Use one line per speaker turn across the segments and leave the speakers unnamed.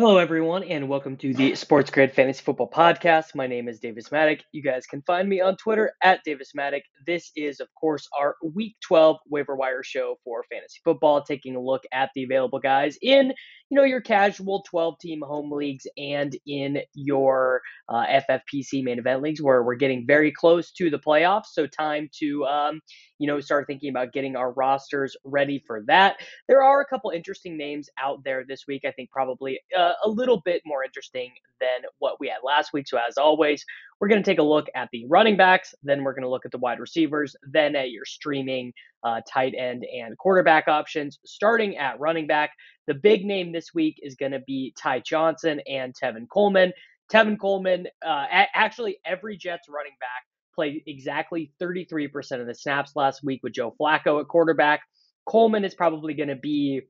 Hello, everyone, and welcome to the Sports Grid Fantasy Football Podcast. My name is Davis Mattek. You guys can find me on Twitter at Davis Mattek. This is, of course, our Week 12 waiver wire show for fantasy football, taking a look at the available guys in you know, your casual 12 team home leagues and in your uh, FFPC main event leagues where we're getting very close to the playoffs. So, time to, um, you know, start thinking about getting our rosters ready for that. There are a couple interesting names out there this week. I think probably uh, a little bit more interesting than what we had last week. So, as always, we're going to take a look at the running backs, then we're going to look at the wide receivers, then at your streaming uh, tight end and quarterback options. Starting at running back, the big name this week is going to be Ty Johnson and Tevin Coleman. Tevin Coleman, uh, actually, every Jets running back played exactly 33% of the snaps last week with Joe Flacco at quarterback. Coleman is probably going to be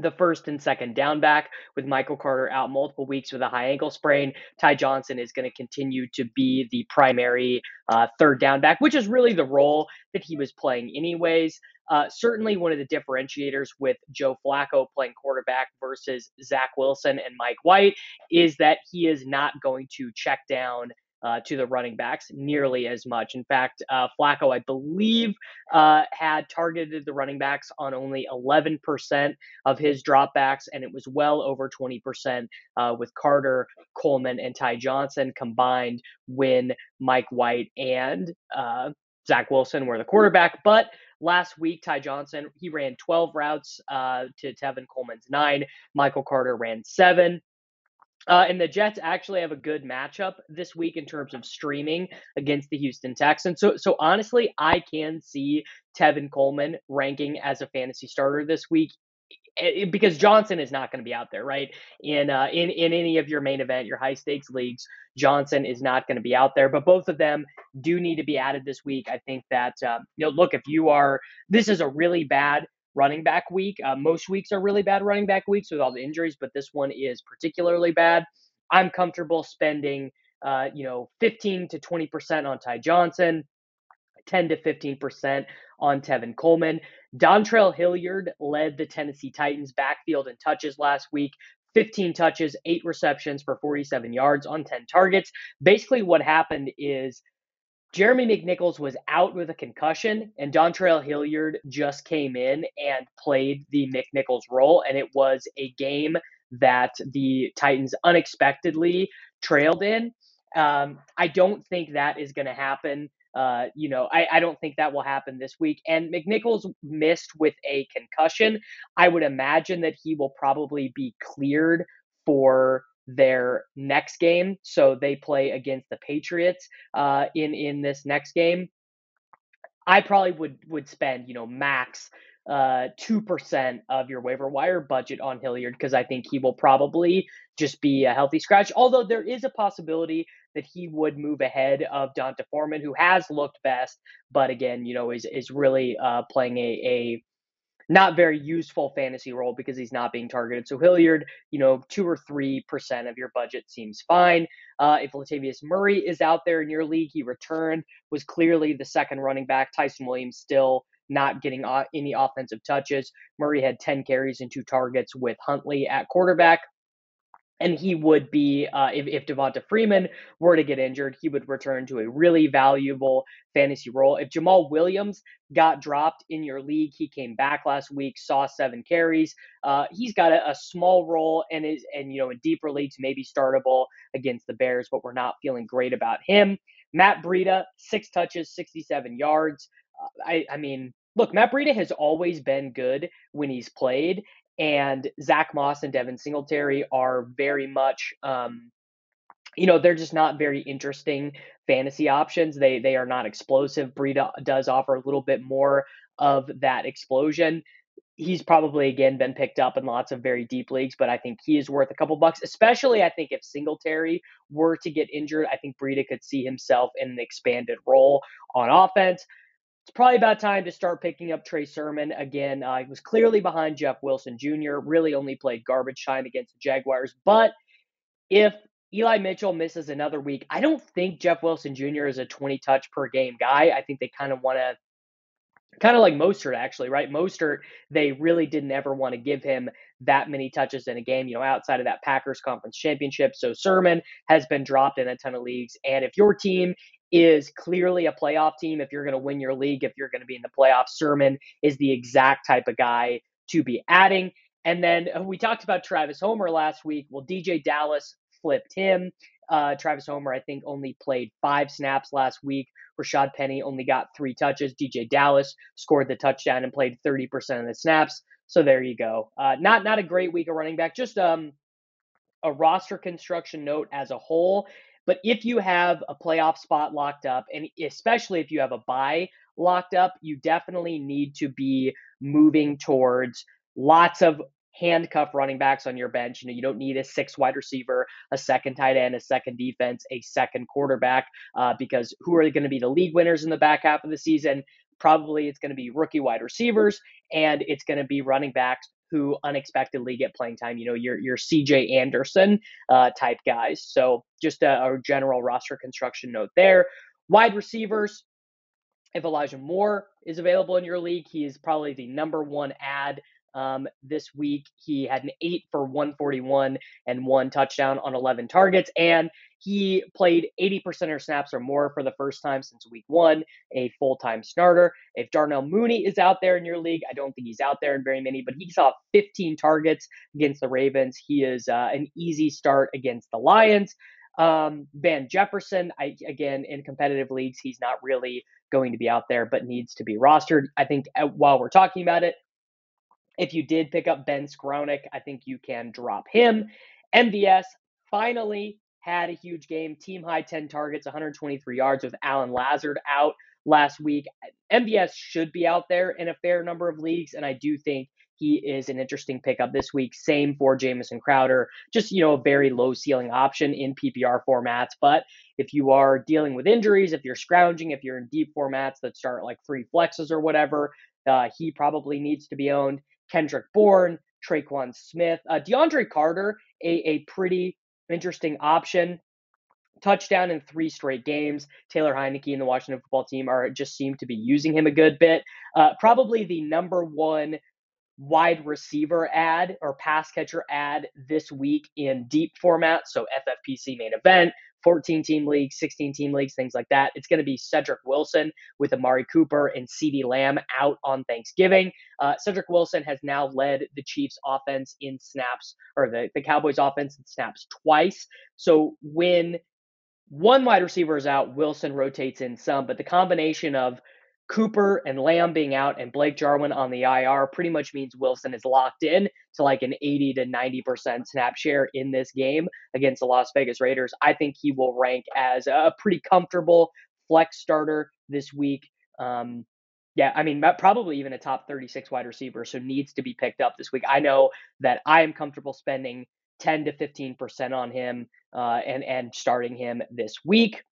the first and second down back with Michael Carter out multiple weeks with a high ankle sprain. Ty Johnson is going to continue to be the primary uh, third down back, which is really the role that he was playing anyways. Uh, certainly one of the differentiators with Joe Flacco playing quarterback versus Zach Wilson and Mike White is that he is not going to check down uh, to the running backs nearly as much. In fact, uh, Flacco, I believe, uh, had targeted the running backs on only 11% of his dropbacks, and it was well over 20% uh, with Carter, Coleman, and Ty Johnson combined when Mike White and uh, Zach Wilson were the quarterback. But last week, Ty Johnson, he ran 12 routes uh, to Tevin Coleman's nine. Michael Carter ran seven. Uh, and the Jets actually have a good matchup this week in terms of streaming against the Houston Texans. So, so honestly, I can see Tevin Coleman ranking as a fantasy starter this week, because Johnson is not going to be out there, right? In uh, in in any of your main event, your high stakes leagues, Johnson is not going to be out there. But both of them do need to be added this week. I think that um, you know, look, if you are, this is a really bad running back week. Uh, most weeks are really bad running back weeks with all the injuries, but this one is particularly bad. I'm comfortable spending, uh, you know, 15 to 20 percent on Ty Johnson, 10 to 15 percent on Tevin Coleman. Dontrell Hilliard led the Tennessee Titans backfield in touches last week. 15 touches, eight receptions for 47 yards on 10 targets. Basically, what happened is Jeremy McNichols was out with a concussion, and Dontrell Hilliard just came in and played the McNichols role, and it was a game that the Titans unexpectedly trailed in. Um, I don't think that is going to happen. Uh, you know, I, I don't think that will happen this week. And McNichols missed with a concussion. I would imagine that he will probably be cleared for their next game. So they play against the Patriots uh, in in this next game. I probably would would spend you know max uh, two percent of your waiver wire budget on Hilliard because I think he will probably just be a healthy scratch. Although there is a possibility that he would move ahead of D'Onta Foreman, who has looked best, but again, you know, is is really uh, playing a a not very useful fantasy role because he's not being targeted. So Hilliard, you know, two or three percent of your budget seems fine. Uh, if Latavius Murray is out there in your league, he returned, was clearly the second running back. Ty'Son Williams still not getting any offensive touches. Murray had 10 carries and two targets with Huntley at quarterback and he would be uh, if, if devonta freeman were to get injured he would return to a really valuable fantasy role. If Jamaal williams got dropped in your league he came back last week saw seven carries uh, he's got a, a, small role and is and you know in deeper leagues maybe startable against the bears but we're not feeling great about him. Matt breida six touches 67 yards. Uh, I, I mean look, Matt Breida has always been good when he's played, and Zach Moss and Devin Singletary are very much, um, you know, they're just not very interesting fantasy options. They they are not explosive. Breida does offer a little bit more of that explosion. He's probably again been picked up in lots of very deep leagues, but I think he is worth a couple bucks. Especially, I think if Singletary were to get injured, I think Breida could see himself in an expanded role on offense it's probably about time to start picking up Trey Sermon again. Uh, he was clearly behind Jeff Wilson Jr., really only played garbage time against the Jaguars. But if Eli Mitchell misses another week, I don't think Jeff Wilson Jr. is a 20 touch per game guy. I think they kind of want to, kind of like Mostert, actually, right? Mostert, they really didn't ever want to give him that many touches in a game, you know, outside of that Packers conference championship. So Sermon has been dropped in a ton of leagues. And if your team is clearly a playoff team. If you're going to win your league, if you're going to be in the playoffs, Sermon is the exact type of guy to be adding. And then uh, we talked about Travis Homer last week. Well, DeeJay Dallas flipped him. Uh, Travis Homer, I think, only played five snaps last week. Rashad Penny only got three touches. DeeJay Dallas scored the touchdown and played 30% of the snaps. So there you go. Uh, not not a great week of running back. Just um, a roster construction note as a whole. But if you have a playoff spot locked up, and especially if you have a bye locked up, you definitely need to be moving towards lots of handcuff running backs on your bench. You know, you don't need a six wide receiver, a second tight end, a second defense, a second quarterback, uh, because who are going to be the league winners in the back half of the season? Probably it's going to be rookie wide receivers and it's going to be running backs who unexpectedly get playing time. You know, your your CJ Anderson uh, type guys. So just a, a general roster construction note there. Wide receivers. If Elijah Moore is available in your league, he is probably the number one add um, this week. He had an eight for 141 and one touchdown on 11 targets. And he played 80% of snaps or more for the first time since week one, a full time starter. If Darnell Mooney is out there in your league, I don't think he's out there in very many, but he saw 15 targets against the Ravens. He is uh, an easy start against the Lions. Um, Van Jefferson, I, again, in competitive leagues, he's not really going to be out there, but needs to be rostered. I think uh, while we're talking about it, if you did pick up Ben Skowronek, I think you can drop him. MVS finally had a huge game, team high 10 targets, 123 yards with Allen Lazard out last week. MVS should be out there in a fair number of leagues, and I do think he is an interesting pickup this week. Same for Jamison Crowder, just you know a very low ceiling option in PPR formats. But if you are dealing with injuries, if you're scrounging, if you're in deep formats that start like free flexes or whatever, uh, he probably needs to be owned. Kendrick Bourne, Tre'Quan Smith, uh, DeAndre Carter, a, a pretty interesting option. Touchdown in three straight games. Taylor Heinicke and the Washington football team are just seem to be using him a good bit. Uh, probably the number one wide receiver add or pass catcher add this week in deep format. So FFPC main event, 14 team leagues, 16 team leagues, things like that. It's going to be Cedric Wilson with Amari Cooper and CeeDee Lamb out on Thanksgiving. Uh, Cedric Wilson has now led the Chiefs offense in snaps or the, the Cowboys offense in snaps twice. So when one wide receiver is out, Wilson rotates in some, but the combination of Cooper and Lamb being out and Blake Jarwin on the IR pretty much means Wilson is locked in to like an 80 to 90% snap share in this game against the Las Vegas Raiders. I think he will rank as a pretty comfortable flex starter this week. Um, yeah, I mean, probably even a top 36 wide receiver, so needs to be picked up this week. I know that I am comfortable spending 10 to 15% on him uh, and, and starting him this week.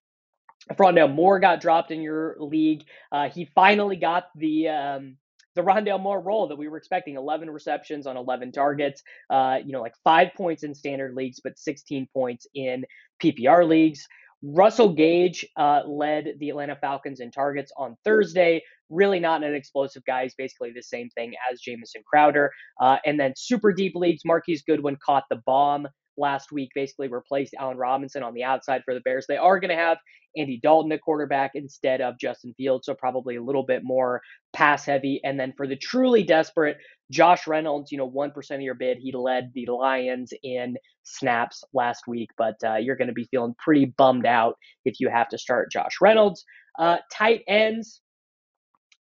Rondale Moore got dropped in your league. Uh, he finally got the um, the Rondale Moore role that we were expecting 11 receptions on 11 targets, uh, you know, like five points in standard leagues, but 16 points in PPR leagues. Russell Gage uh, led the Atlanta Falcons in targets on Thursday. Really not an explosive guy. He's basically the same thing as Jamison Crowder. Uh, and then super deep leagues, Marquise Goodwin caught the bomb last week, basically replaced Allen Robinson on the outside for the Bears. They are going to have Andy Dalton at quarterback instead of Justin Fields, so probably a little bit more pass heavy. And then for the truly desperate, Josh Reynolds, you know, 1% of your bid, he led the Lions in snaps last week, but uh, you're going to be feeling pretty bummed out if you have to start Josh Reynolds. Uh, tight ends,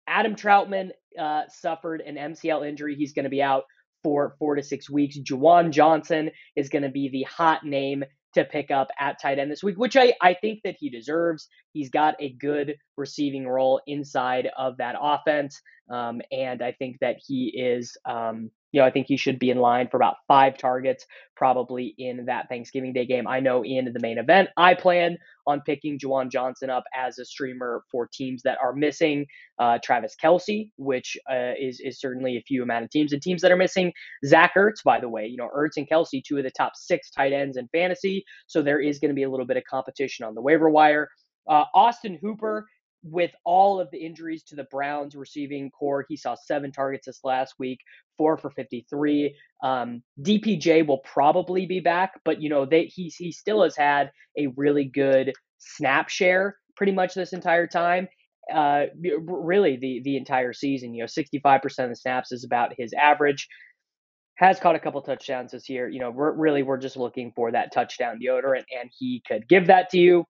Adam Trautman uh, suffered an MCL injury. He's going to be out for four to six weeks. Juwan Johnson is going to be the hot name to pick up at tight end this week, which I, I think that he deserves. He's got a good receiving role inside of that offense. Um, and I think that he is, um, you know, I think he should be in line for about five targets probably in that Thanksgiving Day game. I know in the main event, I plan on picking Juwan Johnson up as a streamer for teams that are missing uh, Travis Kelce, which uh, is is certainly a few amount of teams and teams that are missing Zach Ertz. By the way, you know Ertz and Kelce, two of the top six tight ends in fantasy, so there is going to be a little bit of competition on the waiver wire. Uh, Austin Hooper with all of the injuries to the Browns receiving corps, he saw seven targets this last week, four for 53. Um, DPJ will probably be back, but you know they he he still has had a really good snap share pretty much this entire time. Uh, really the the entire season. You know, 65% of the snaps is about his average. Has caught a couple touchdowns this year. You know, we're, really we're just looking for that touchdown deodorant, and he could give that to you.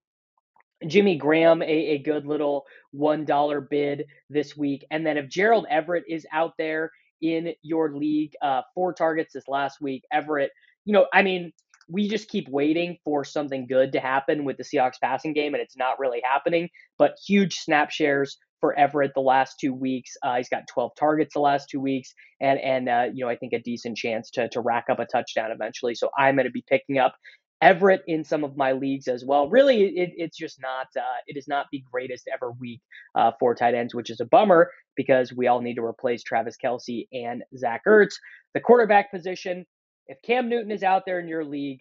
Jimmy Graham, a, a good little $1 bid this week. And then if Gerald Everett is out there in your league, uh, four targets this last week, Everett, you know, I mean, we just keep waiting for something good to happen with the Seahawks passing game, and it's not really happening. But huge snap shares for Everett the last two weeks. Uh, he's got 12 targets the last two weeks, and and uh, you know I think a decent chance to to rack up a touchdown eventually. So I'm going to be picking up Everett in some of my leagues as well. Really, it, it's just not uh, it is not the greatest ever week uh, for tight ends, which is a bummer because we all need to replace Travis Kelce and Zach Ertz. The quarterback position, if Cam Newton is out there in your league,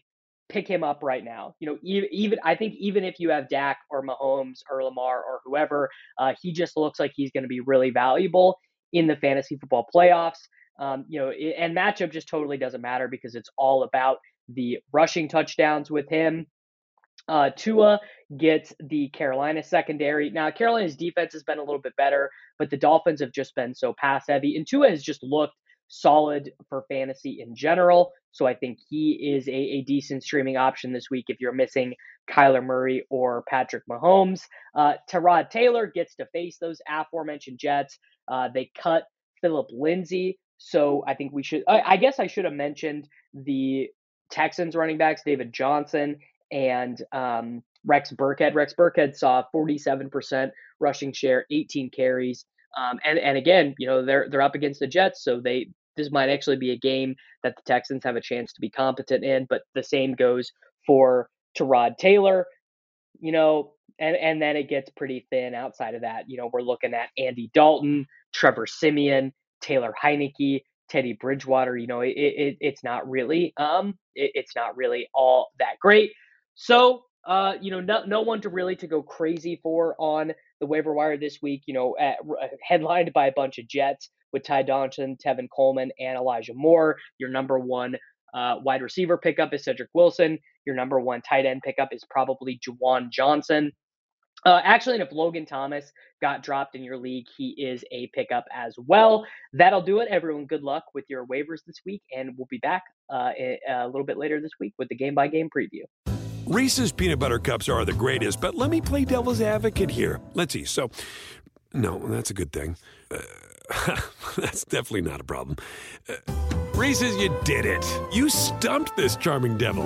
pick him up right now. You know, even, I think even if you have Dak or Mahomes or Lamar or whoever, uh, he just looks like he's going to be really valuable in the fantasy football playoffs. Um, you know, and matchup just totally doesn't matter because it's all about the rushing touchdowns with him. Uh, Tua gets the Carolina secondary. Now, Carolina's defense has been a little bit better, but the Dolphins have just been so pass heavy. And Tua has just looked solid for fantasy in general. So I think he is a, a decent streaming option this week if you're missing Kyler Murray or Patrick Mahomes. Uh, Tyrod Taylor gets to face those aforementioned Jets. Uh, they cut Philip Lindsay. So I think we should, I, I guess I should have mentioned the Texans running backs, David Johnson and um, Rex Burkhead. Rex Burkhead saw 47% rushing share, 18 carries. Um, and and again, you know they're they're up against the Jets, so they this might actually be a game that the Texans have a chance to be competent in. But the same goes for Tyrod Taylor. You know, and and then it gets pretty thin outside of that. You know, we're looking at Andy Dalton, Trevor Siemian, Taylor Heinicke, Teddy Bridgewater, you know, it, it it's not really um it, it's not really all that great. So uh, you know, no, no one to really to go crazy for on the waiver wire this week. You know, at, uh, headlined by a bunch of Jets with Ty Johnson, Tevin Coleman, and Elijah Moore. Your number one uh, wide receiver pickup is Cedric Wilson. Your number one tight end pickup is probably Juwan Johnson. Uh, actually, and if Logan Thomas got dropped in your league, he is a pickup as well. That'll do it. Everyone, good luck with your waivers this week, and we'll be back uh, a little bit later this week with the game by game preview.
Reese's peanut butter cups are the greatest, but let me play devil's advocate here. Let's see. So, no, that's a good thing. Uh, that's definitely not a problem. Uh, Reese's, you did it. You stumped this charming devil.